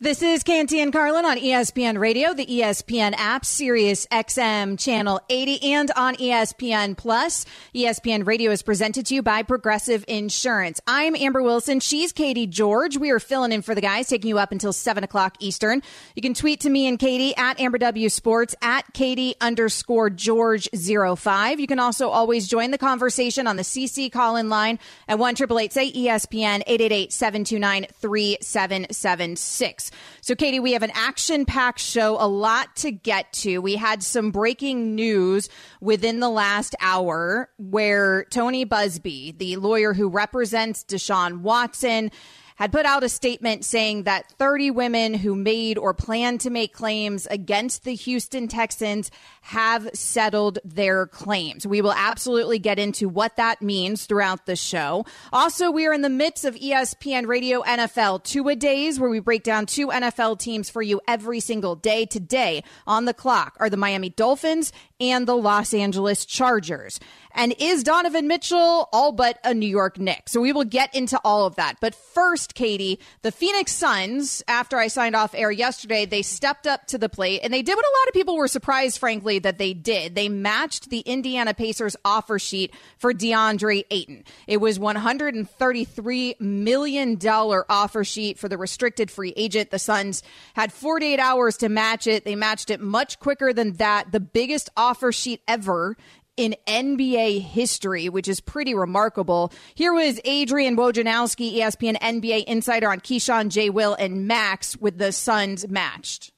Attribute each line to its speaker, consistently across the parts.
Speaker 1: This is Canty and Carlin on ESPN Radio, the ESPN app, Sirius XM channel 80, and on ESPN Plus. ESPN Radio is presented to you by Progressive Insurance. I'm Amber Wilson. She's Katie George. We are filling in for the guys, taking you up until 7 o'clock Eastern. You can tweet to me and Katie at Amber W Sports, at Katie underscore George 05. You can also always join the conversation on the CC call in line at 1 say ESPN 888 729 3776. So, Katie, we have an action packed show, a lot to get to. We had some breaking news within the last hour where Tony Buzbee, the lawyer who represents Deshaun Watson, had put out a statement saying that 30 women who made or planned to make claims against the Houston Texans have settled their claims. We will absolutely get into what that means throughout the show. Also, we are in the midst of ESPN Radio NFL two a days where we break down two NFL teams for you every single day. Today on the clock are the Miami Dolphins and the Los Angeles Chargers. And is Donovan Mitchell all but a New York Knick? So we will get into all of that. But first, Katie, the Phoenix Suns, after I signed off air yesterday, they stepped up to the plate and they did what a lot of people were surprised, frankly, that they did. They matched the Indiana Pacers offer sheet for DeAndre Ayton. It was $133 million offer sheet for the restricted free agent. The Suns had 48 hours to match it. They matched it much quicker than that. The biggest offer sheet ever in NBA history, which is pretty remarkable. Here was Adrian Wojnarowski, ESPN NBA insider on Keyshawn, J. Will, and Max with the Suns matched.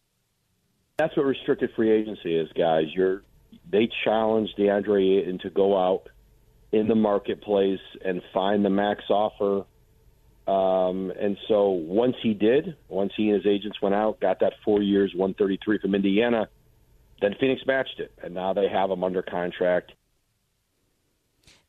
Speaker 2: That's what restricted free agency is, guys. You're they challenge DeAndre Ayton to go out in the marketplace and find the max offer. Um, and so once he did, once he and his agents went out, got that four years, 133 from Indiana, then Phoenix matched it, and now they have him under contract.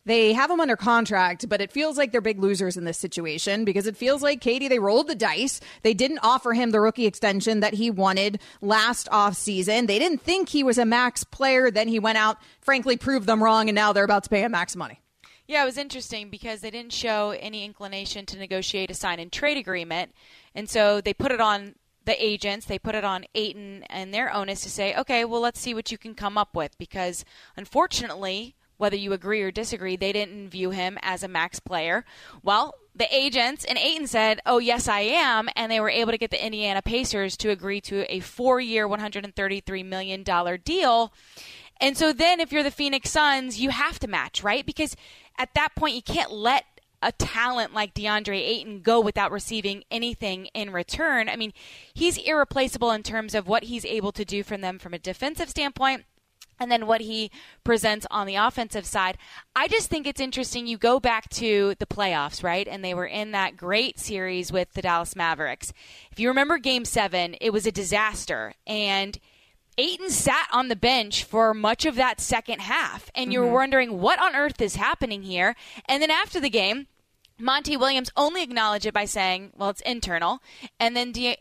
Speaker 1: They have him under contract, but it feels like they're big losers in this situation because it feels like Katie, they rolled the dice. They didn't offer him the rookie extension that he wanted last offseason. They didn't think he was a max player. Then he went out, frankly, proved them wrong, and now they're about to pay him max money.
Speaker 3: Yeah, it was interesting because they didn't show any inclination to negotiate a sign and trade agreement. And so they put it on the agents, they put it on Ayton and their onus to say, okay, well, let's see what you can come up with because unfortunately, whether you agree or disagree, they didn't view him as a max player. Well, the agents and Ayton said, "Oh yes, I am," and they were able to get the Indiana Pacers to agree to a four-year, 133 million dollar deal. And so then, if you're the Phoenix Suns, you have to match, right? Because at that point, you can't let a talent like DeAndre Ayton go without receiving anything in return. I mean, he's irreplaceable in terms of what he's able to do for them from a defensive standpoint and then what he presents on the offensive side. I just think it's interesting. You go back to the playoffs, right? And they were in that great series with the Dallas Mavericks. If you remember game seven, it was a disaster. And Ayton sat on the bench for much of that second half. And you're mm-hmm. wondering what on earth is happening here. And then after the game, Monty Williams only acknowledged it by saying, well, it's internal. And then De-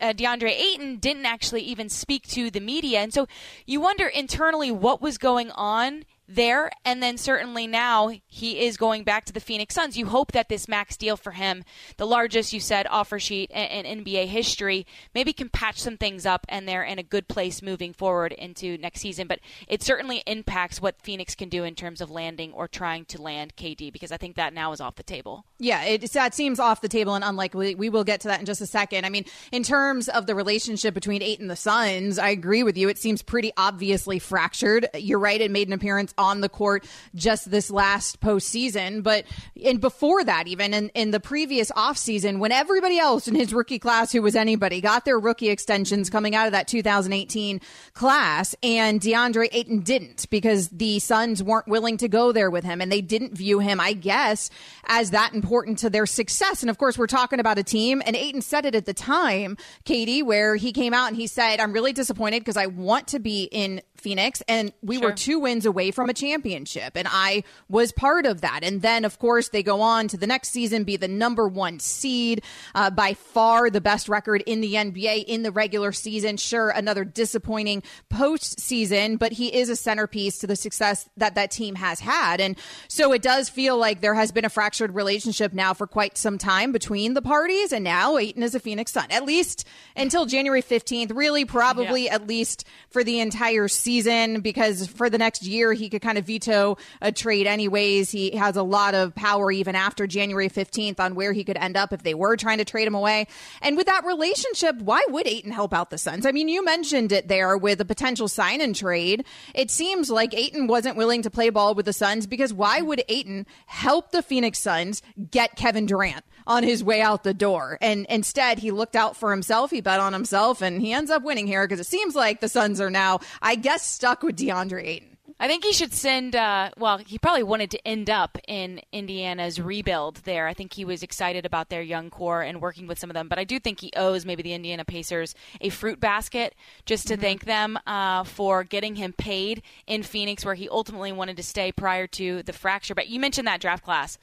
Speaker 3: uh, DeAndre Ayton didn't actually even speak to the media. And so you wonder internally what was going on there. And then certainly now he is going back to the Phoenix Suns. You hope that this max deal for him, the largest, you said, offer sheet in, in, NBA history, maybe can patch some things up and they're in a good place moving forward into next season. But it certainly impacts what Phoenix can do in terms of landing or trying to land KD because I think that now is off the table.
Speaker 1: Yeah, it, that seems off the table and unlikely. We will get to that in just a second. I mean, in terms of the relationship between Ayton and the Suns, I agree with you. It seems pretty obviously fractured. You're right. It made an appearance on the court just this last postseason. But and before that, even in, in the previous offseason, when everybody else in his rookie class who was anybody got their rookie extensions coming out of that 2018 class, and DeAndre Ayton didn't because the Suns weren't willing to go there with him and they didn't view him, I guess, as that important to their success. And of course, we're talking about a team, and Ayton said it at the time, Katie, where he came out and he said, I'm really disappointed because I want to be in Phoenix, and we sure. were two wins away from a championship, and I was part of that. And then, of course, they go on to the next season be the number one seed, uh, by far the best record in the NBA in the regular season. Sure, another disappointing postseason, but he is a centerpiece to the success that that team has had. And so it does feel like there has been a fractured relationship now for quite some time between the parties, and now Ayton is a Phoenix Sun, at least until January 15th, really, probably yeah. at least for the entire season season because for the next year he could kind of veto a trade anyways. He has a lot of power even after January 15th on where he could end up if they were trying to trade him away. And with that relationship, why would Ayton help out the Suns? I mean, you mentioned it there with a potential sign and trade. It seems like Ayton wasn't willing to play ball with the Suns because why would Ayton help the Phoenix Suns get Kevin Durant? On his way out the door. And instead, he looked out for himself. He bet on himself, and he ends up winning here because it seems like the Suns are now, I guess, stuck with DeAndre Ayton.
Speaker 3: I think he should send. Uh, well, he probably wanted to end up in Indiana's rebuild there. I think he was excited about their young core and working with some of them. But I do think he owes maybe the Indiana Pacers a fruit basket just to mm-hmm. thank them uh, for getting him paid in Phoenix, where he ultimately wanted to stay prior to the fracture. But you mentioned that draft class.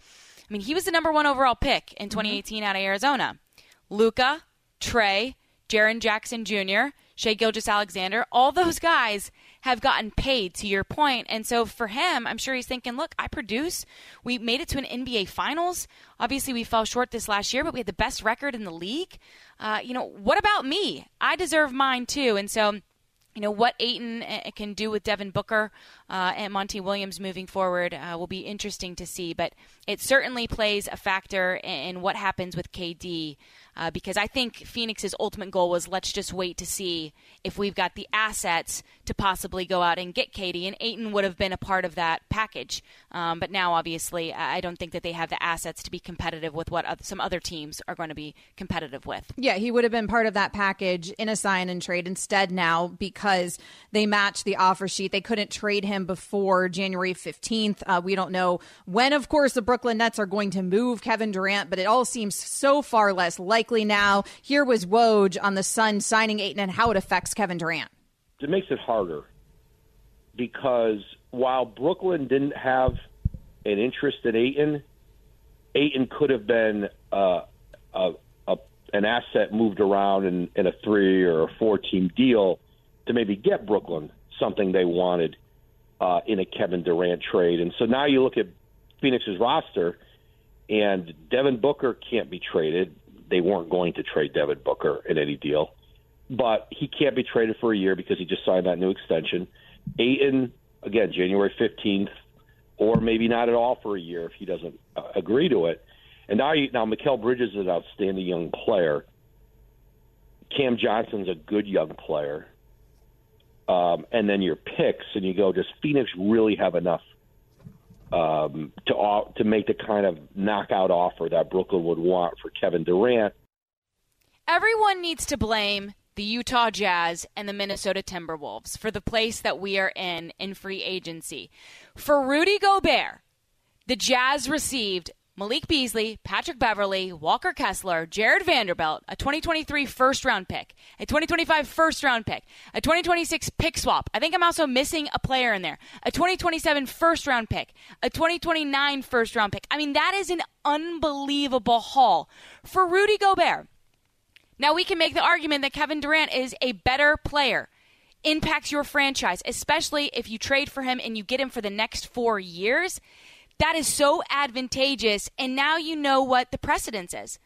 Speaker 3: I mean, he was the number one overall pick in 2018 mm-hmm. out of Arizona. Luka, Trae, Jaren Jackson Jr., Shai Gilgeous-Alexander, all those guys have gotten paid to your point. And so for him, I'm sure he's thinking, look, I produce. We made it to an NBA Finals. Obviously, we fell short this last year, but we had the best record in the league. Uh, you know, what about me? I deserve mine too. And so you know what Ayton uh, can do with Devin Booker uh, and Monty Williams moving forward uh, will be interesting to see. But it certainly plays a factor in, what happens with KD uh, because I think Phoenix's ultimate goal was let's just wait to see if we've got the assets to possibly go out and get KD, and Ayton would have been a part of that package. Um, but now, obviously, I don't think that they have the assets to be competitive with what some other teams are going to be competitive with.
Speaker 1: Yeah, he would have been part of that package in a sign and trade. Instead, now because they matched the offer sheet, they couldn't trade him before January 15th. Uh, we don't know when, of course, the Brooklyn Nets are going to move Kevin Durant, but it all seems so far less likely now. Here was Woj on the Sun signing Ayton and how it affects Kevin Durant.
Speaker 2: It makes it harder because while Brooklyn didn't have an interest in Ayton, Ayton could have been uh, a, a, an asset moved around in, in a three or a four team deal to maybe get Brooklyn something they wanted uh, in a Kevin Durant trade. And so now you look at Phoenix's roster, and Devin Booker can't be traded they weren't going to trade Devin Booker in any deal. But he can't be traded for a year because he just signed that new extension. Ayton, again, January 15th, or maybe not at all for a year if he doesn't uh, agree to it. And now, you, now Mikal Bridges is an outstanding young player. Cam Johnson's a good young player. Um, and then your picks, and you go, does Phoenix really have enough um, to to make the kind of knockout offer that Brooklyn would want for Kevin Durant.
Speaker 3: Everyone needs to blame the Utah Jazz and the Minnesota Timberwolves for the place that we are in in free agency. For Rudy Gobert, the Jazz received Malik Beasley, Patrick Beverley, Walker Kessler, Jarred Vanderbilt, a 2023 first round pick, a 2025 first round pick, a 2026 pick swap. I think I'm also missing a player in there. A 2027 first round pick, a 2029 first round pick. I mean, that is an unbelievable haul for Rudy Gobert. Now, we can make the argument that Kevin Durant is a better player, impacts your franchise, especially if you trade for him and you get him for the next four years. That is so advantageous. And now you know what the precedence is.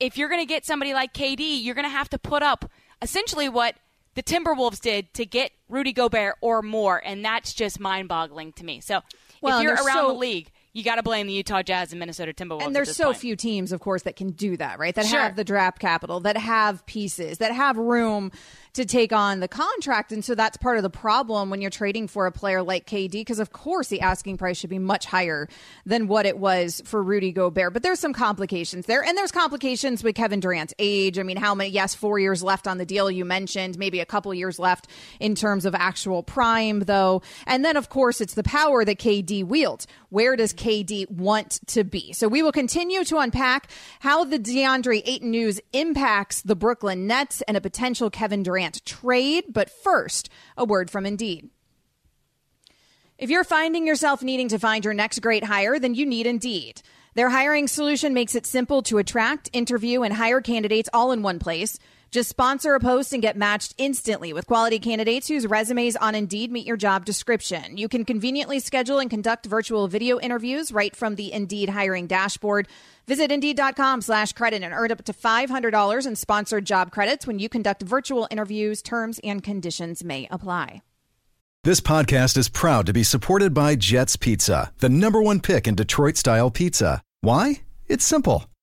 Speaker 3: If you're going to get somebody like KD, you're going to have to put up essentially what the Timberwolves did to get Rudy Gobert or more. And that's just mind boggling to me. So well, if you're around so- the league, you got to blame the Utah Jazz and Minnesota Timberwolves.
Speaker 1: And there's so
Speaker 3: point.
Speaker 1: few teams, of course, that can do that, right? That
Speaker 3: Sure.
Speaker 1: have the draft capital, that have pieces, that have room to take on the contract. And so that's part of the problem when you're trading for a player like KD, because of course the asking price should be much higher than what it was for Rudy Gobert. But there's some complications there. And there's complications with Kevin Durant's age. I mean, how many, yes, four years left on the deal you mentioned, maybe a couple years left in terms of actual prime, though. And then, of course, it's the power that KD wields. Where does KD want to be? So we will continue to unpack how the DeAndre Ayton news impacts the Brooklyn Nets and a potential Kevin Durant trade. But first, a word from Indeed. If you're finding yourself needing to find your next great hire, then you need Indeed. Their hiring solution makes it simple to attract, interview, and hire candidates all in one place. Just sponsor a post and get matched instantly with quality candidates whose resumes on Indeed meet your job description. You can conveniently schedule and conduct virtual video interviews right from the Indeed hiring dashboard. Visit Indeed.com slash credit and earn up to $500 in sponsored job credits when you conduct virtual interviews. Terms and conditions may apply.
Speaker 4: This podcast is proud to be supported by Jets Pizza, the number one pick in Detroit style pizza. Why? It's simple.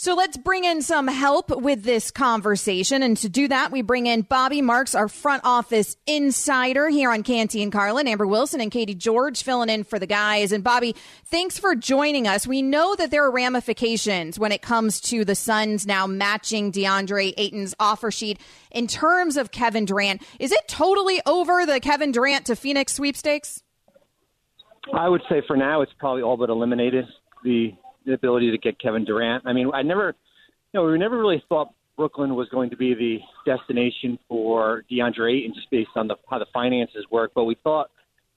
Speaker 1: So let's bring in some help with this conversation. And to do that, we bring in Bobby Marks, our front office insider here on Canty and Carlin, Amber Wilson and Katie George filling in for the guys. And Bobby, thanks for joining us. We know that there are ramifications when it comes to the Suns now matching DeAndre Ayton's offer sheet in terms of Kevin Durant. Is it totally over the Kevin Durant to Phoenix sweepstakes?
Speaker 5: I would say for now it's probably all but eliminated the, the ability to get Kevin Durant. I mean, I never, you know, we never really thought Brooklyn was going to be the destination for DeAndre Ayton just based on the, how the finances work. But we thought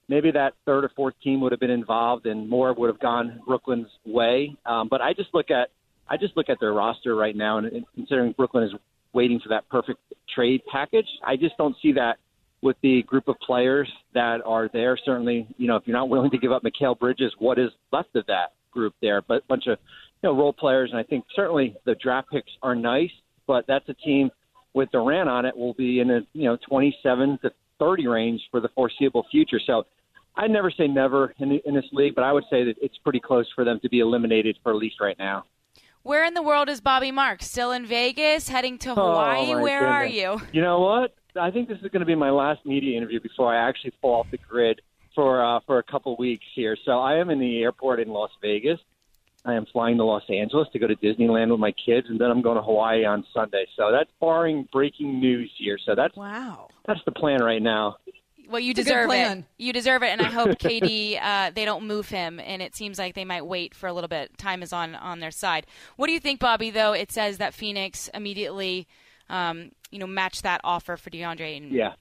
Speaker 5: maybe that third or fourth team would have been involved and more would have gone Brooklyn's way. Um, but I just look at I just look at their roster right now, and, considering Brooklyn is waiting for that perfect trade package, I just don't see that with the group of players that are there. Certainly, you know, if you're not willing to give up Mikal Bridges, what is left of that group there? But a bunch of you know role players, and I think certainly the draft picks are nice, but that's a team with Durant on it will be in a you know 27 to 30 range for the foreseeable future. So. I never say never in, in this league, but I would say that it's pretty close for them to be eliminated for at least right now.
Speaker 3: Where in the world is Bobby Marks? Still in Vegas, heading to oh, Hawaii?
Speaker 5: Oh,
Speaker 3: Where are you?
Speaker 5: You know what? I think this is going to be my last media interview before I actually fall off the grid for uh, for a couple weeks here. So I am in the airport in Las Vegas. I am flying to Los Angeles to go to Disneyland with my kids, and then I'm going to Hawaii on Sunday. So that's barring breaking news here. So that's
Speaker 1: Wow.
Speaker 5: that's the plan right now.
Speaker 3: Well, you
Speaker 1: It's a
Speaker 3: deserve it. You deserve it, and I hope KD uh, they don't move him. And it seems like they might wait for a little bit. Time is on on their side. What do you think, Bobby? Though it says that Phoenix immediately, um, you know, matched that offer for DeAndre Ayton.
Speaker 5: Yeah.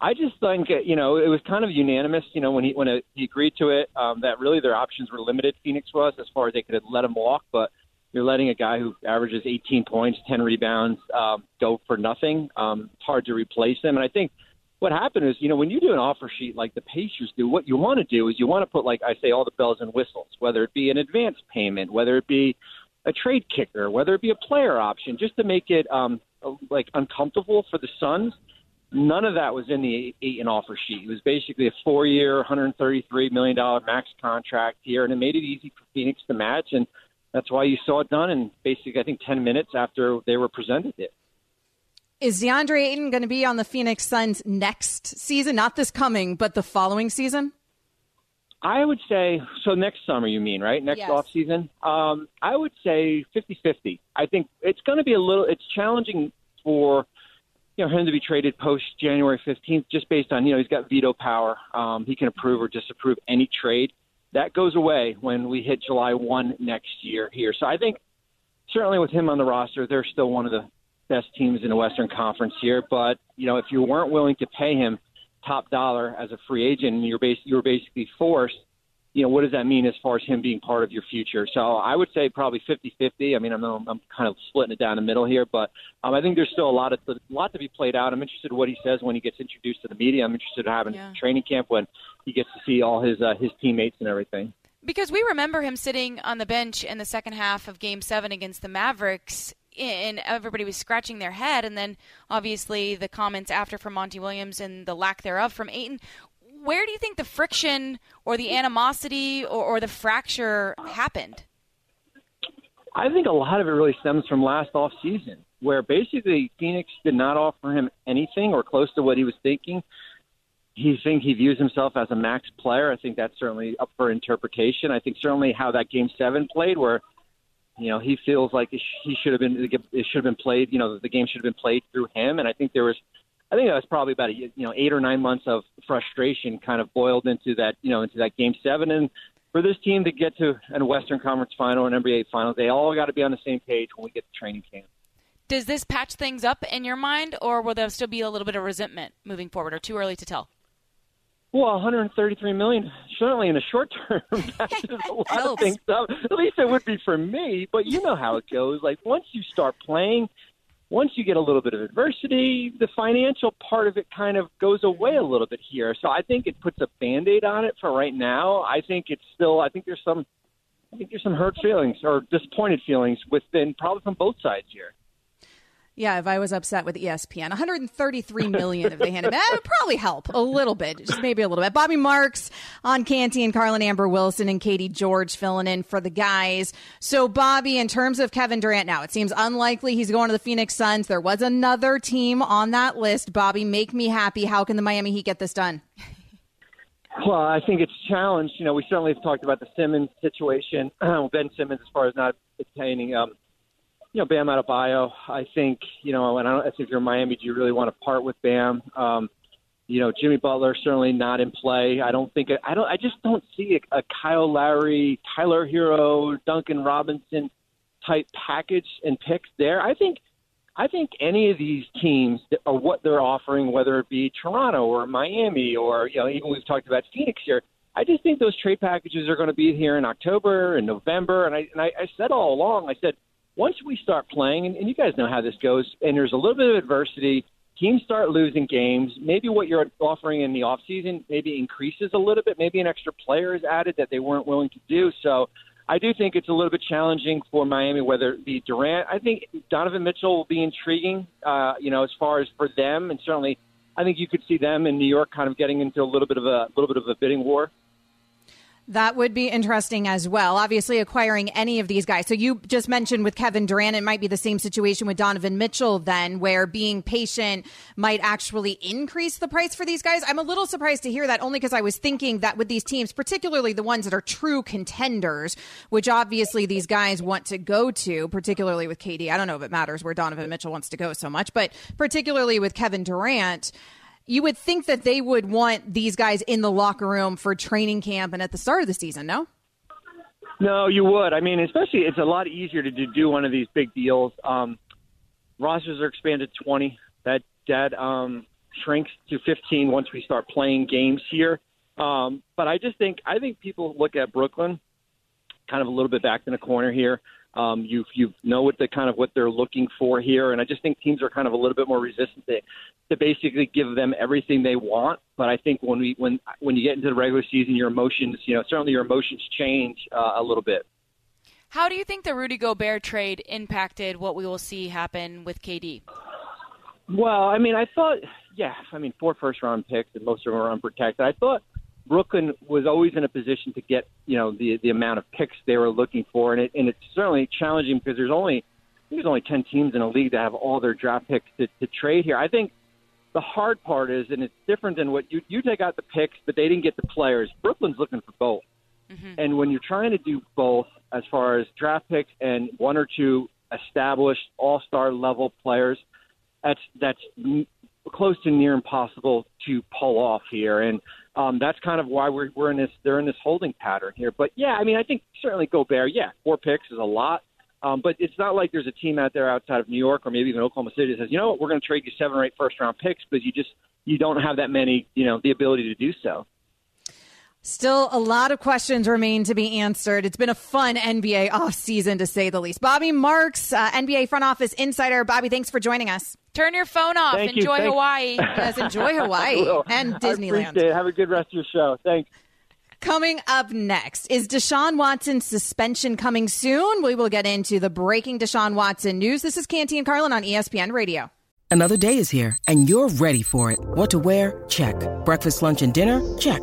Speaker 5: I just think uh, you know it was kind of unanimous. You know when he when he agreed to it, um, that really their options were limited. Phoenix was as far as they could let him walk, but you're letting a guy who averages 18 points, 10 rebounds, um, go for nothing. Um, it's hard to replace him, and I think what happened is you know when you do an offer sheet like the Pacers do, what you want to do is you want to put like I say all the bells and whistles, whether it be an advance payment, whether it be a trade kicker, whether it be a player option, just to make it um, like uncomfortable for the Suns none of that was in the Ayton offer sheet. It was basically a four-year, $133 million max contract here, and it made it easy for Phoenix to match, and that's why you saw it done in basically, I think, 10 minutes after they were presented it.
Speaker 1: Is DeAndre Ayton going to be on the Phoenix Suns next season? Not this coming, but the following season?
Speaker 5: I would say so. Next summer, you mean right? Next
Speaker 1: Yes.
Speaker 5: off season. Um, I would say 50-50. I think it's going to be a little. It's challenging for you know him to be traded post January 15th, just based on you know he's got veto power. Um, he can approve or disapprove any trade. That goes away when we hit July 1 next year here. So I think certainly with him on the roster, they're still one of the best teams in the Western Conference here. But you know if you weren't willing to pay him top dollar as a free agent, you're bas- you were basically forced you know, what does that mean as far as him being part of your future? So I would say probably 50-50. I mean, I'm, I'm kind of splitting it down the middle here, but um, I think there's still a lot of a lot to be played out. I'm interested in what he says when he gets introduced to the media. I'm interested in having yeah. training camp when he gets to see all his uh, his teammates and everything.
Speaker 3: Because we remember him sitting on the bench in the second half of Game Seven against the Mavericks, and everybody was scratching their head. And then obviously the comments after from Monty Williams and the lack thereof from Ayton where do you think the friction or the animosity or, or the fracture happened?
Speaker 5: I think a lot of it really stems from last off season, where basically Phoenix did not offer him anything or close to what he was thinking. He think he views himself as a max player. I think that's certainly up for interpretation. I think certainly how that game seven played, where you know he feels like he should have been it should have been played. You know the game should have been played through him, and I think there was I think that was probably about a, you know eight or nine months of frustration kind of boiled into that you know into that game seven and for this team to get to a Western Conference final and NBA finals, they all got to be on the same page when we get to training camp.
Speaker 3: Does this patch things up in your mind, or will there still be a little bit of resentment moving forward, or too early to tell?
Speaker 5: Well, 133 million certainly in the short term patches a lot of things up. At least it would be for me, but you know how it goes. Like once you start playing, once you get a little bit of adversity, the financial part of it kind of goes away a little bit here. So I think it puts a band aid on it for right now. I think it's still, I think there's some, I think there's some hurt feelings or disappointed feelings within probably from both sides here.
Speaker 1: Yeah, if I was upset with ESPN, 133 million if they handed that would probably help a little bit, just maybe a little bit. Bobby Marks on Canty and Carlin Amber Wilson and Katie George filling in for the guys. So, Bobby, in terms of Kevin Durant, now it seems unlikely he's going to the Phoenix Suns. There was another team on that list. Bobby, make me happy. How can the Miami Heat get this done?
Speaker 5: Well, I think it's challenged. You know, we certainly have talked about the Simmons situation, Ben Simmons, as far as not obtaining. Um, you know, Bam Adebayo. I think, you know, and I don't know if you're in Miami, do you really want to part with Bam? Um, you know, Jimmy Butler certainly not in play. I don't think I don't. I just don't see a, a Kyle Lowry, Tyler Herro, Duncan Robinson type package and picks there. I think. I think any of these teams or what they're offering, whether it be Toronto or Miami or you know even we've talked about Phoenix here, I just think those trade packages are going to be here in October and November. And I and I, I said all along, I said once we start playing, and, and you guys know how this goes, and there's a little bit of adversity, teams start losing games. Maybe what you're offering in the offseason maybe increases a little bit. Maybe an extra player is added that they weren't willing to do. So I do think it's a little bit challenging for Miami, whether it be Durant. I think Donovan Mitchell will be intriguing, uh, you know, as far as for them, and certainly I think you could see them in New York kind of getting into a little bit of a little bit of a bidding war.
Speaker 1: That would be interesting as well. Obviously, acquiring any of these guys. So you just mentioned with Kevin Durant, it might be the same situation with Donovan Mitchell, then, where being patient might actually increase the price for these guys. I'm a little surprised to hear that only because I was thinking that with these teams, particularly the ones that are true contenders, which obviously these guys want to go to, particularly with KD. I don't know if it matters where Donovan Mitchell wants to go so much, but particularly with Kevin Durant you would think that they would want these guys in the locker room for training camp and at the start of the season, no?
Speaker 5: No, you would. I mean, especially it's a lot easier to do one of these big deals. Um, rosters are expanded 20. That that um, shrinks to 15 once we start playing games here. Um, but I just think I think people look at Brooklyn kind of a little bit back in the corner here. Um, you you know what the kind of what they're looking for here, and I just think teams are kind of a little bit more resistant to, to basically give them everything they want. But I think when we when when you get into the regular season, your emotions, you know, certainly your emotions change uh, a little bit.
Speaker 3: How do you think the Rudy Gobert trade impacted what we will see happen with KD?
Speaker 5: Well, I mean, I thought, yeah, I mean, four first round picks and most of them are unprotected. I thought Brooklyn was always in a position to get you know the the amount of picks they were looking for, and it and it's certainly challenging because there's only there's only ten teams in a league that have all their draft picks to, to trade here. I think the hard part is, and it's different than what you you take out the picks, but they didn't get the players. Brooklyn's looking for both, mm-hmm. and when you're trying to do both, as far as draft picks and one or two established all star level players, that's that's close to near impossible to pull off here, and um, that's kind of why we're we're in this they're in this holding pattern here. But yeah, I mean, I think certainly Gobert, yeah, four picks is a lot. Um, but it's not like there's a team out there outside of New York or maybe even Oklahoma City that says, you know what, we're going to trade you seven or eight first round picks, because you just you don't have that many, you know, the ability to do so.
Speaker 1: Still, a lot of questions remain to be answered. It's been a fun NBA offseason, to say the least. Bobby Marks, uh, NBA front office insider. Bobby, thanks for joining us.
Speaker 3: Turn your phone off.
Speaker 5: Thank you.
Speaker 3: enjoy
Speaker 5: Thank-
Speaker 3: Hawaii.
Speaker 1: Yes, enjoy Hawaii and
Speaker 5: I
Speaker 1: Disneyland.
Speaker 5: appreciate it. Have a good rest of your show. Thanks.
Speaker 1: Coming up next, is Deshaun Watson's suspension coming soon? We will get into the breaking Deshaun Watson news. This is Canty and Carlin on ESPN Radio.
Speaker 6: Another day is here, and you're ready for it. What to wear? Check. Breakfast, lunch, and dinner? Check.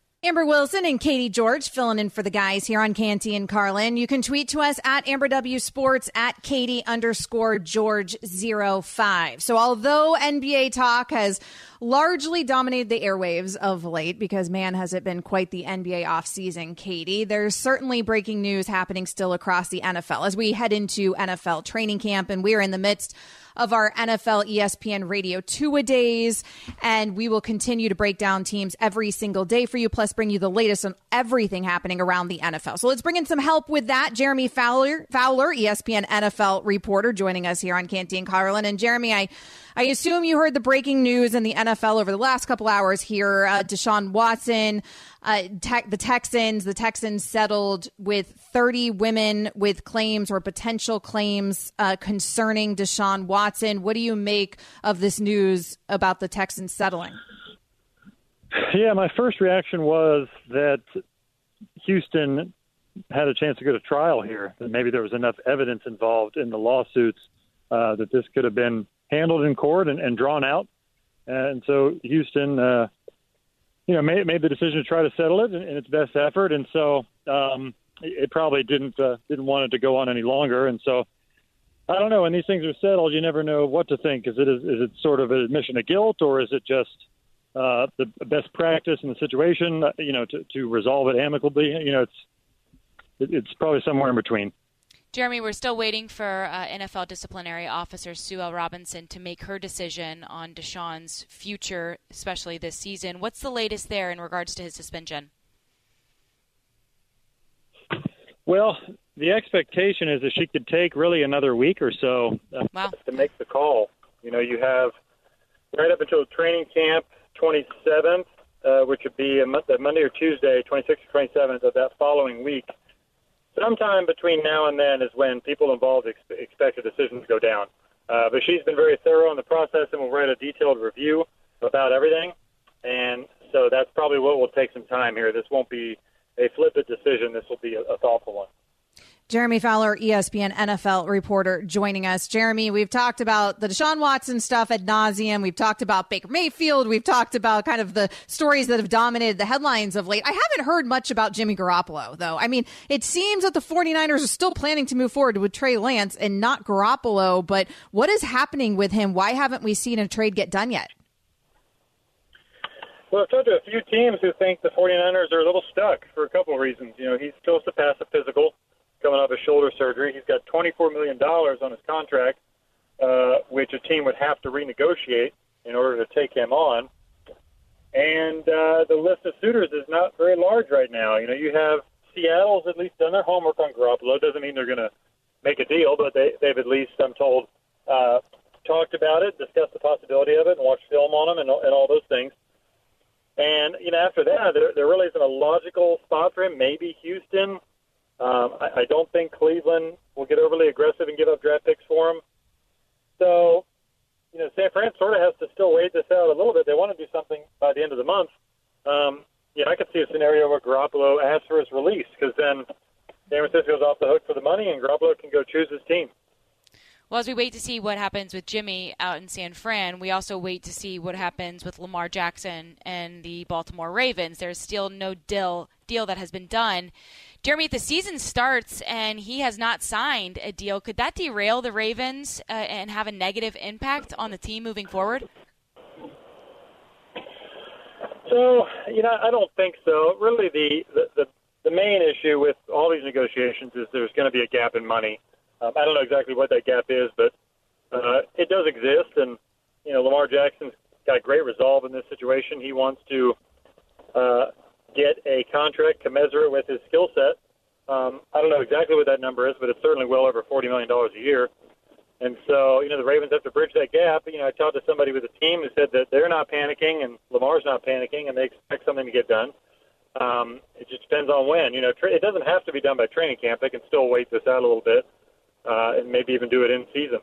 Speaker 1: Amber Wilson and Katie George filling in for the guys here on Canty and Carlin. You can tweet to us at Amber W Sports at Katie underscore George zero five. So although NBA talk has largely dominated the airwaves of late, because man, has it been quite the NBA offseason, Katie, there's certainly breaking news happening still across the NFL as we head into NFL training camp and we're in the midst of our NFL ESPN Radio two a days. And we will continue to break down teams every single day for you, plus bring you the latest on everything happening around the NFL. So let's bring in some help with that. Jeremy Fowler, Fowler, ESPN NFL reporter, joining us here on Canty and Carlin. And Jeremy, I I assume you heard the breaking news in the NFL over the last couple hours here. Uh, Deshaun Watson, uh, te- the Texans, the Texans settled with 30 women with claims or potential claims uh, concerning Deshaun Watson. What do you make of this news about the Texans settling?
Speaker 7: Yeah, my first reaction was that Houston had a chance to go to trial here. That maybe there was enough evidence involved in the lawsuits uh, that this could have been handled in court and, and drawn out. And so Houston, uh, you know, made, made the decision to try to settle it in, in its best effort. And so um, it, probably didn't uh, didn't want it to go on any longer. And so I don't know. When these things are settled, you never know what to think. Is it is, is it sort of an admission of guilt, or is it just uh, the best practice in the situation? uh, You know, to, to resolve it amicably. You know, it's it's probably somewhere in between.
Speaker 3: Jeremy, we're still waiting for uh, NFL disciplinary officer Sue L. Robinson to make her decision on Deshaun's future, especially this season. What's the latest there in regards to his suspension?
Speaker 7: Well, the expectation is that she could take really another week or so uh,
Speaker 3: Wow.
Speaker 7: to make the call. You know, you have right up until training camp 27th, uh, which would be a the Monday or Tuesday, 26th or 27th of that following week. Sometime between now and then is when people involved ex- expect a decision to go down. Uh, but she's been very thorough in the process and will write a detailed review about everything. And so that's probably what will take some time here. This won't be a flippant decision. This will be a, a thoughtful one.
Speaker 1: Jeremy Fowler, ESPN NFL reporter, joining us. Jeremy, we've talked about the Deshaun Watson stuff at nauseum. We've talked about Baker Mayfield. We've talked about kind of the stories that have dominated the headlines of late. I haven't heard much about Jimmy Garoppolo, though. I mean, it seems that the 49ers are still planning to move forward with Trey Lance and not Garoppolo, but what is happening with him? Why haven't we seen a trade get done yet?
Speaker 7: Well, I've talked to a few teams who think the 49ers are a little stuck for a couple of reasons. You know, he's supposed to pass a physical coming off his shoulder surgery. He's got $24 million on his contract, uh, which a team would have to renegotiate in order to take him on. And uh, the list of suitors is not very large right now. You know, you have Seattle's at least done their homework on Garoppolo. Doesn't mean they're going to make a deal, but they, they've at least, I'm told, uh, talked about it, discussed the possibility of it, and watched film on them and, and all those things. And you know, after that, there, there really isn't a logical spot for him. Maybe Houston. Um, I, I don't think Cleveland will get overly aggressive and give up draft picks for him. So, you know, San Fran sort of has to still wait this out a little bit. They want to do something by the end of the month. Um, yeah, I could see a scenario where Garoppolo asks for his release because then San Francisco's off the hook for the money, and Garoppolo can go choose his team.
Speaker 3: Well, as we wait to see what happens with Jimmy out in San Fran, we also wait to see what happens with Lamar Jackson and the Baltimore Ravens. There's still no deal deal that has been done. Jeremy, if the season starts and he has not signed a deal, could that derail the Ravens uh, and have a negative impact on the team moving forward?
Speaker 7: So, you know, I don't think so. Really, the, the, the, the main issue with all these negotiations is there's going to be a gap in money. Um, I don't know exactly what that gap is, but uh, it does exist. And you know, Lamar Jackson's got great resolve in this situation. He wants to uh, get a contract commensurate with his skill set. Um, I don't know exactly what that number is, but it's certainly well over forty million dollars a year. And so, you know, the Ravens have to bridge that gap. You know, I talked to somebody with the team who said that they're not panicking and Lamar's not panicking, and they expect something to get done. Um, it just depends on when. You know, tra- it doesn't have to be done by training camp. They can still wait this out a little bit uh, and maybe even do it in season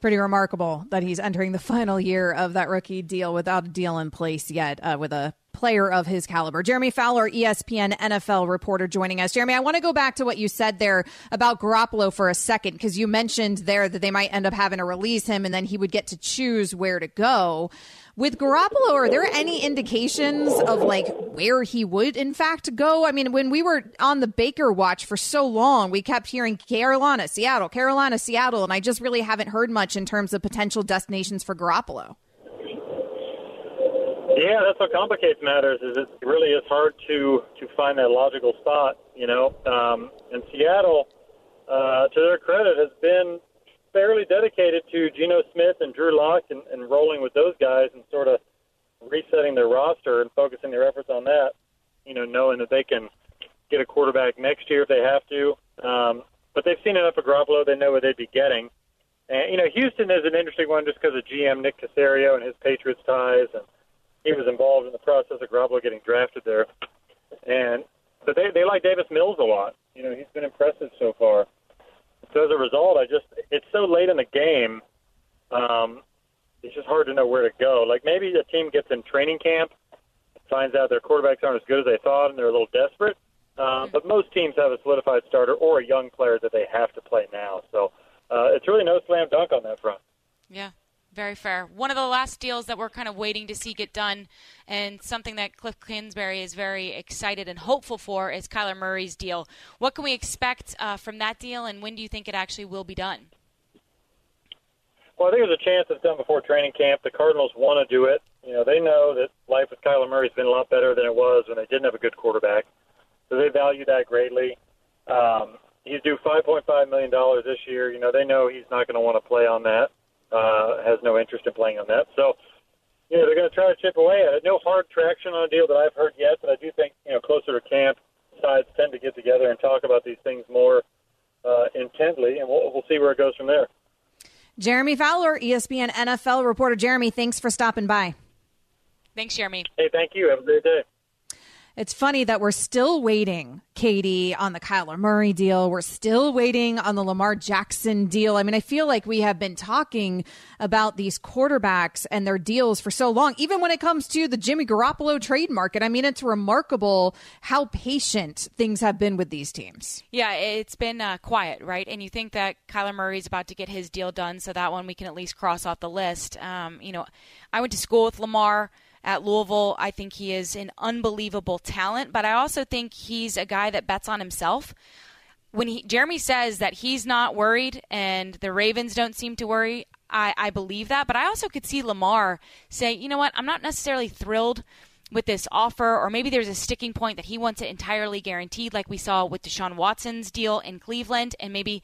Speaker 1: pretty remarkable that he's entering the final year of that rookie deal without a deal in place yet uh, with a player of his caliber. Jeremy Fowler, ESPN NFL reporter, joining us. Jeremy, I want to go back to what you said there about Garoppolo for a second because you mentioned there that they might end up having to release him and then he would get to choose where to go. With Garoppolo, are there any indications of like where he would in fact go? I mean, when we were on the Baker watch for so long, we kept hearing Carolina, Seattle, Carolina, Seattle, and I just really haven't heard much in terms of potential destinations for Garoppolo.
Speaker 7: Yeah, that's what complicates matters. Is it really is hard to to find that logical spot. You know, um, and Seattle, uh, to their credit, has been fairly dedicated to Geno Smith and Drew Lock and, and rolling with those guys and sort of resetting their roster and focusing their efforts on that. You know, knowing that they can get a quarterback next year if they have to. Um, but they've seen enough of Garoppolo; they know what they'd be getting. And you know, Houston is an interesting one just because of GM Nick Caserio and his Patriots ties, and he was involved in the process of Garoppolo getting drafted there. And but they they like Davis Mills a lot. You know, he's been impressive so far. So as a result, I just it's so late in the game. Um, it's just hard to know where to go. Like maybe a team gets in training camp, finds out their quarterbacks aren't as good as they thought, and they're a little desperate. Uh, but most teams have a solidified starter or a young player that they have to play now. So uh, it's really no slam dunk on that front.
Speaker 3: Yeah. Very fair. One of the last deals that we're kind of waiting to see get done, and something that Cliff Kingsbury is very excited and hopeful for, is Kyler Murray's deal. What can we expect uh, from that deal, and when do you think it actually will be done?
Speaker 7: Well, I think there's a chance it's done before training camp. The Cardinals want to do it. You know, they know that life with Kyler Murray has been a lot better than it was when they didn't have a good quarterback, so they value that greatly. Um, he's due $5.5 million this year. You know, they know he's not going to want to play on that uh, has no interest in playing on that. So, you know, they're going to try to chip away at it. No hard traction on a deal that I've heard yet, but I do think, you know, closer to camp, sides tend to get together and talk about these things more uh, intently, and we'll, we'll see where it goes from there.
Speaker 1: Jeremy Fowler, ESPN NFL reporter. Jeremy, thanks for stopping by.
Speaker 3: Thanks, Jeremy.
Speaker 7: Hey, thank you. Have a great day.
Speaker 1: It's funny that we're still waiting, Katie, on the Kyler Murray deal. We're still waiting on the Lamar Jackson deal. I mean, I feel like we have been talking about these quarterbacks and their deals for so long, even when it comes to the Jimmy Garoppolo trade market. I mean, it's remarkable how patient things have been with these teams.
Speaker 3: Yeah, it's been uh, quiet, right? And you think that Kyler Murray's about to get his deal done, so that one we can at least cross off the list. Um, you know, I went to school with Lamar at Louisville. I think he is an unbelievable talent, but I also think he's a guy that bets on himself. When he, Jeremy says that he's not worried and the Ravens don't seem to worry, I, I believe that. But I also could see Lamar say, you know what, I'm not necessarily thrilled with this offer, or maybe there's a sticking point that he wants it entirely guaranteed, like we saw with Deshaun Watson's deal in Cleveland, and maybe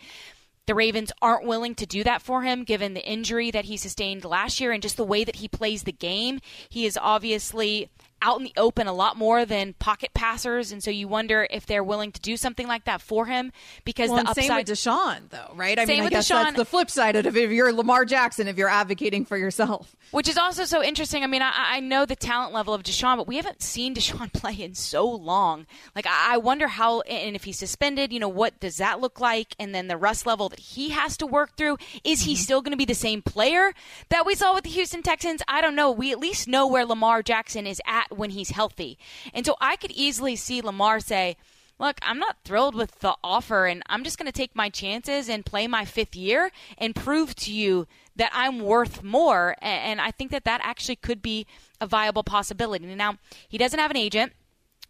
Speaker 3: the Ravens aren't willing to do that for him given the injury that he sustained last year and just the way that he plays the game. He is obviously out in the open a lot more than pocket passers, and so you wonder if they're willing to do something like that for him because
Speaker 1: well,
Speaker 3: the upside.
Speaker 1: Same with Deshaun, though, right? I
Speaker 3: same
Speaker 1: mean,
Speaker 3: I
Speaker 1: guess
Speaker 3: Deshaun,
Speaker 1: that's the flip side of it. If you're Lamar Jackson, if you're advocating for yourself,
Speaker 3: which is also so interesting. I mean, I, I know the talent level of Deshaun, but we haven't seen Deshaun play in so long. Like, I wonder how, and if he's suspended, you know, what does that look like? And then the rust level that he has to work through. Is he mm-hmm. still going to be the same player that we saw with the Houston Texans? I don't know. We at least know where Lamar Jackson is at when he's healthy. And so I could easily see Lamar say, look, I'm not thrilled with the offer, and I'm just going to take my chances and play my fifth year and prove to you that I'm worth more. And I think that that actually could be a viable possibility. Now, he doesn't have an agent.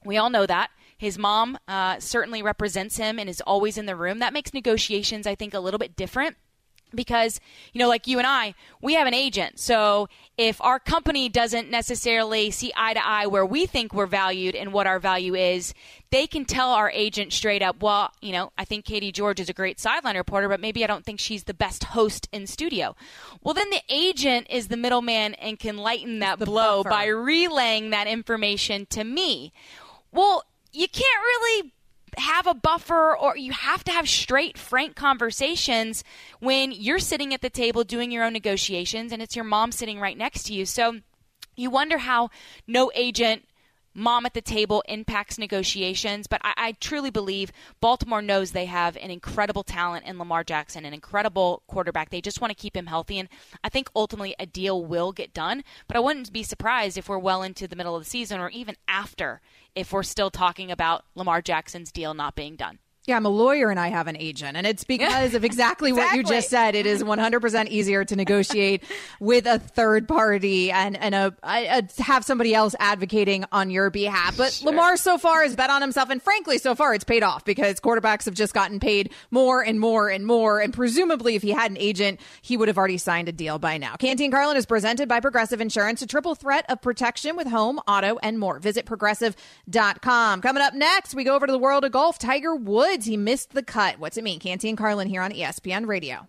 Speaker 3: We all know that. His mom uh, certainly represents him and is always in the room. That makes negotiations, I think, a little bit different because you know like you and I we have an agent. So if our company doesn't necessarily see eye to eye where we think we're valued and what our value is they can tell our agent straight up well you know I think Katie George is a great sideline reporter but maybe I don't think she's the best host in studio. Well then the agent is the middleman and can lighten that blow
Speaker 1: buffer.
Speaker 3: by relaying that information to me. Well you can't really have a buffer or you have to have straight, frank conversations when you're sitting at the table doing your own negotiations and it's your mom sitting right next to you. So you wonder how no agent mom at the table impacts negotiations, but I, I, truly believe Baltimore knows they have an incredible talent in Lamar Jackson, an incredible quarterback. They just want to keep him healthy, and I think ultimately a deal will get done. But I wouldn't be surprised if we're well into the middle of the season or even after if we're still talking about Lamar Jackson's deal not being done.
Speaker 1: Yeah, I'm a lawyer and I have an agent. And it's because of exactly, what you just said. It is 100% easier to negotiate with a third party and, and a, a, a have somebody else advocating on your behalf. But sure. Lamar so far has bet on himself. And frankly, so far it's paid off because quarterbacks have just gotten paid more and more and more. And presumably, if he had an agent, he would have already signed a deal by now. Canty and Carlin is presented by Progressive Insurance, a triple threat of protection with home, auto, and more. Visit progressive.com. Coming up next, we go over to the world of golf. Tiger Woods Woods, he missed the cut. What's it mean? Canty and Carlin here on ESPN Radio.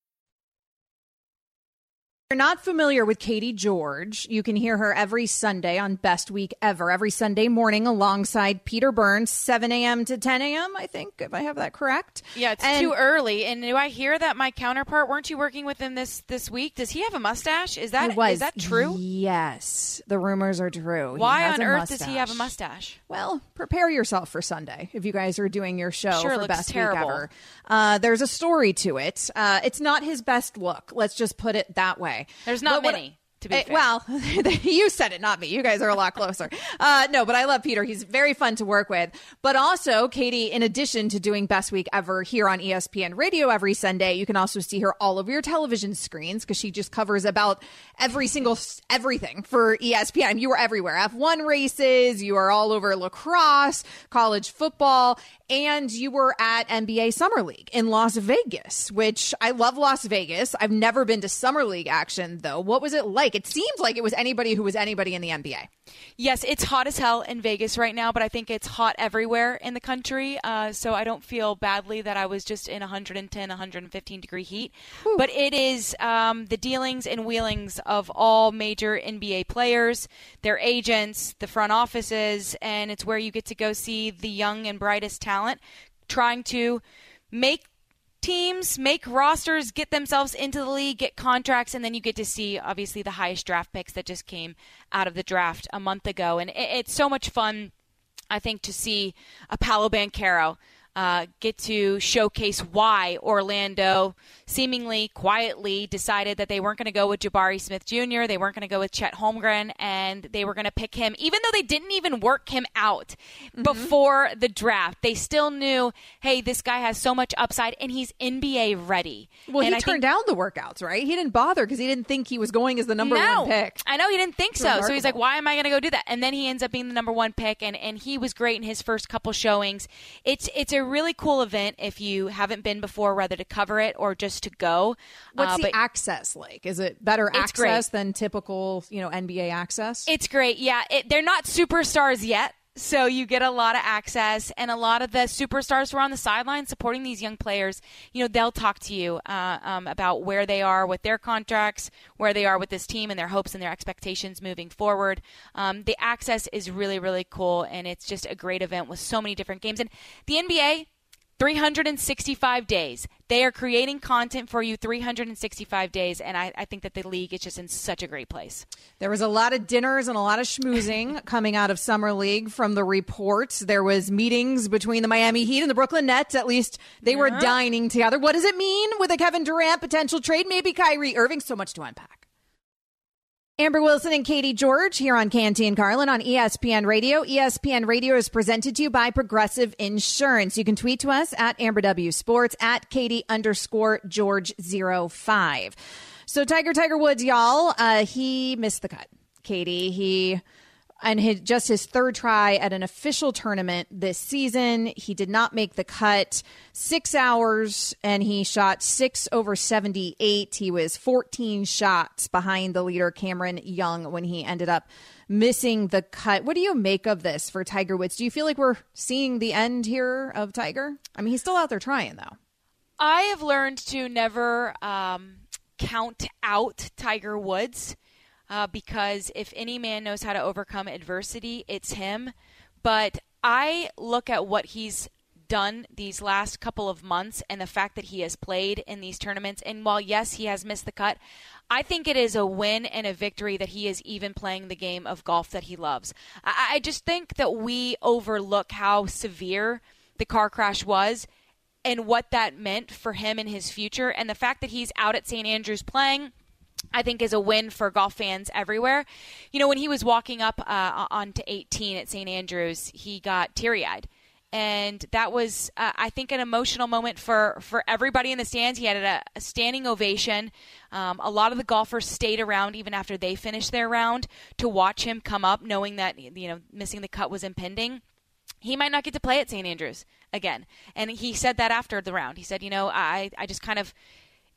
Speaker 1: you're not familiar with Katie George, you can hear her every Sunday on Best Week Ever, every Sunday morning alongside Peter Burns, 7 a.m. to 10 a.m., I think, if I have that correct.
Speaker 3: Yeah, it's and, too early. And do I hear that my counterpart, weren't you working with him this, this week? Does he have a mustache? Is that, is that true?
Speaker 1: Yes, the rumors are true.
Speaker 3: Why on earth mustache. does he have a mustache?
Speaker 1: Well, prepare yourself for Sunday if you guys are doing your show
Speaker 3: sure,
Speaker 1: for Best
Speaker 3: terrible.
Speaker 1: Week Ever. Uh, there's a story to it. Uh, it's not his best look. Let's just put it that way.
Speaker 3: There's not but many. To be
Speaker 1: uh, well, you said it, not me. You guys are a lot closer. Uh, no, but I love Peter. He's very fun to work with. But also, Katie, in addition to doing Best Week Ever here on ESPN Radio every Sunday, you can also see her all over your television screens because she just covers about every single everything for ESPN. You were everywhere. F1 races. You are all over lacrosse, college football, and you were at NBA Summer League in Las Vegas, which I love Las Vegas. I've never been to Summer League action though. What was it like? It seems like it was anybody who was anybody in the NBA.
Speaker 3: Yes, it's hot as hell in Vegas right now, but I think it's hot everywhere in the country. Uh, so I don't feel badly that I was just in 110, 115 degree heat. Whew. But it is um, the dealings and wheelings of all major NBA players, their agents, the front offices, and it's where you get to go see the young and brightest talent, trying to make teams make rosters, get themselves into the league, get contracts, and then you get to see obviously the highest draft picks that just came out of the draft a month ago. And it's so much fun, I think, to see a Paolo Banchero uh, get to showcase why Orlando seemingly quietly decided that they weren't going to go with Jabari Smith Jr., they weren't going to go with Chet Holmgren, and they were going to pick him, even though they didn't even work him out mm-hmm. before the draft. They still knew, hey, this guy has so much upside, and he's NBA ready.
Speaker 1: Well,
Speaker 3: and
Speaker 1: he
Speaker 3: I
Speaker 1: turned down the workouts, right? He didn't bother because he didn't think he was going as the number
Speaker 3: no,
Speaker 1: one pick.
Speaker 3: I know he didn't think so. So he's like, why am I going to go do that? And then he ends up being the number one pick, and, and he was great in his first couple showings. It's it's a really cool event if you haven't been before, whether to cover it or just to go.
Speaker 1: What's
Speaker 3: uh,
Speaker 1: the access like? Is it better access
Speaker 3: great.
Speaker 1: than typical, you know, NBA access?
Speaker 3: It's great. Yeah, it, they're not superstars yet. So you get a lot of access, and a lot of the superstars who are on the sideline supporting these young players. You know, they'll talk to you uh, um, about where they are with their contracts, where they are with this team, and their hopes and their expectations moving forward. Um, the access is really, really cool, and it's just a great event with so many different games. And the NBA 365 days. They are creating content for you 365 days, and I, I, think that the league is just in such a great place.
Speaker 1: There was a lot of dinners and a lot of schmoozing coming out of Summer League from the reports. There was meetings between the Miami Heat and the Brooklyn Nets. At least they were dining together. What does it mean with a Kevin Durant potential trade? Maybe Kyrie Irving. So much to unpack. Amber Wilson and Katie George here on Canty and Carlin on ESPN Radio. ESPN Radio is presented to you by Progressive Insurance. You can tweet to us at Amber W Sports at Katie underscore George zero five. So Tiger Tiger Woods, y'all, uh, he missed the cut. Katie, he and his, just his third try at an official tournament this season. He did not make the cut. Six hours, and he shot six over 78. He was 14 shots behind the leader, Cameron Young, when he ended up missing the cut. What do you make of this for Tiger Woods? Do you feel like we're seeing the end here of Tiger? I mean, he's still out there trying, though.
Speaker 3: I have learned to never um, count out Tiger Woods uh, because if any man knows how to overcome adversity, it's him. But I look at what he's done these last couple of months and the fact that he has played in these tournaments. And while, yes, he has missed the cut, I think it is a win and a victory that he is even playing the game of golf that he loves. I, I just think that we overlook how severe the car crash was and what that meant for him and his future. And the fact that he's out at St. Andrews playing I think is a win for golf fans everywhere. You know, when he was walking up uh, onto 18 at St. Andrews, he got teary eyed. And that was, uh, I think, an emotional moment for, for everybody in the stands. He had a, a standing ovation. Um, a lot of the golfers stayed around even after they finished their round to watch him come up, knowing that you know missing the cut was impending. He might not get to play at St. Andrews again, and he said that after the round. He said, "You know, I I just kind of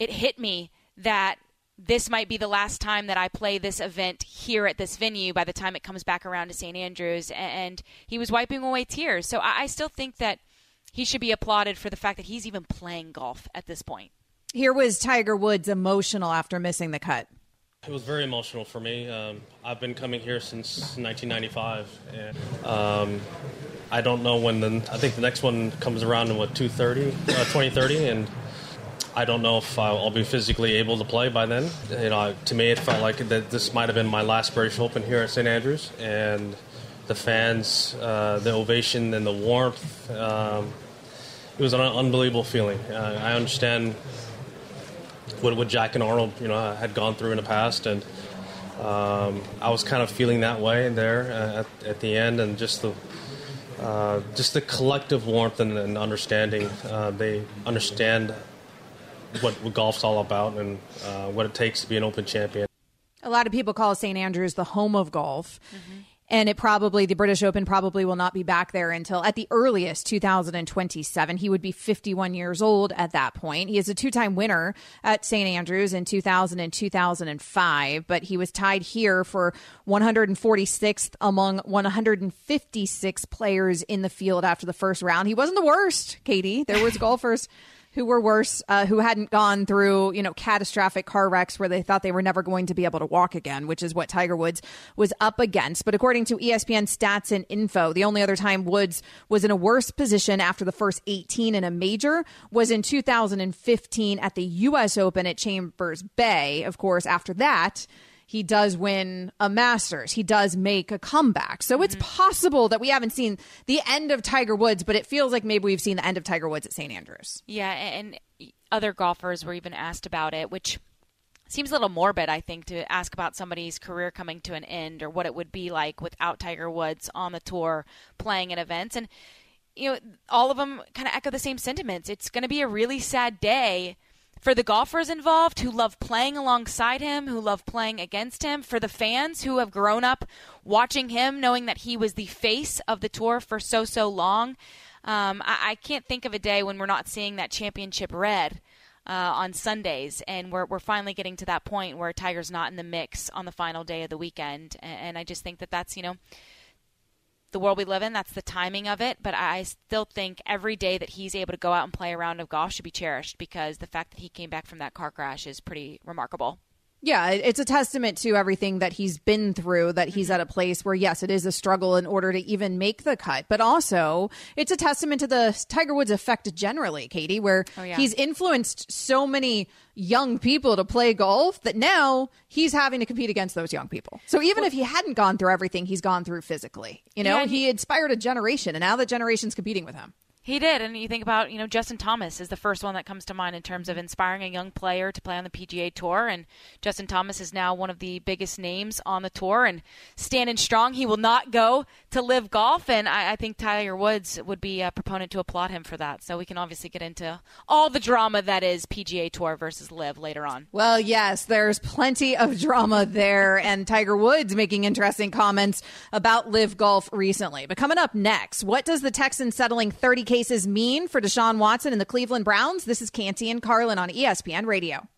Speaker 3: it hit me that this might be the last time that I play this event here at this venue by the time it comes back around to St. Andrews. And he was wiping away tears. So I still think that he should be applauded for the fact that he's even playing golf at this point.
Speaker 1: Here was Tiger Woods emotional after missing the cut.
Speaker 8: It was very emotional for me. Um, I've been coming here since 1995, and um, I don't know when the. I think the next one comes around in what 230, uh, 2030, and I don't know if I'll be physically able to play by then. You know, to me, it felt like that this might have been my last British Open here at St Andrews, and the fans, uh, the ovation, and the warmth. Um, it was an unbelievable feeling. Uh, I understand what, what Jack and Arnold, you know, had gone through in the past, and um, I was kind of feeling that way there uh, at, at the end, and just the uh, just the collective warmth and, and understanding. Uh, they understand what, what golf's all about and uh, what it takes to be an Open champion.
Speaker 1: A lot of people call St. Andrews the home of golf. Mm-hmm. And it probably, the British Open probably will not be back there until at the earliest 2027. He would be 51 years old at that point. He is a two time winner at St. Andrews in 2000 and 2005, but he was tied here for 146th among 156 players in the field after the first round. He wasn't the worst, Katie. There was golfers who were worse, uh, who hadn't gone through, you know, catastrophic car wrecks where they thought they were never going to be able to walk again, which is what Tiger Woods was up against. But according to ESPN stats and info, the only other time Woods was in a worse position after the first 18 in a major was in 2015 at the U.S. Open at Chambers Bay. Of course, after that, he does win a Masters. He does make a comeback. So mm-hmm. it's possible that we haven't seen the end of Tiger Woods, but it feels like maybe we've seen the end of Tiger Woods at St. Andrews.
Speaker 3: Yeah, and other golfers were even asked about it, which seems a little morbid, I think, to ask about somebody's career coming to an end or what it would be like without Tiger Woods on the tour playing at events. And, you know, all of them kind of echo the same sentiments. It's going to be a really sad day for the golfers involved who love playing alongside him, who love playing against him, for the fans who have grown up watching him, knowing that he was the face of the tour for so, so long. Um, I, I, can't think of a day when we're not seeing that championship red. Uh, on Sundays, and we're we're finally getting to that point where Tiger's not in the mix on the final day of the weekend, and, and I just think that that's you know the world we live in. That's the timing of it. But I still think every day that he's able to go out and play a round of golf should be cherished because the fact that he came back from that car crash is pretty remarkable.
Speaker 1: Yeah, it's a testament to everything that he's been through that he's mm-hmm. at a place where, yes, it is a struggle in order to even make the cut. But also, it's a testament to the Tiger Woods effect generally, Katie, where
Speaker 3: Oh, yeah.
Speaker 1: he's influenced so many young people to play golf that now he's having to compete against those young people. So even if he hadn't gone through everything he's gone through physically, you know,
Speaker 3: Yeah, and
Speaker 1: he inspired a generation, and now that generation's competing with him.
Speaker 3: He did, and you think about you know Justin Thomas is the first one that comes to mind in terms of inspiring a young player to play on the PGA Tour, and Justin Thomas is now one of the biggest names on the tour and standing strong. He will not go to LIV Golf, and I, I think Tiger Woods would be a proponent to applaud him for that. So we can obviously get into all the drama that is PGA Tour versus LIV later on.
Speaker 1: Well, yes, there's plenty of drama there, and Tiger Woods making interesting comments about LIV Golf recently. But coming up next, what does the Texans settling 30 cases mean for Deshaun Watson and the Cleveland Browns? This is Canty and Carlin on ESPN Radio.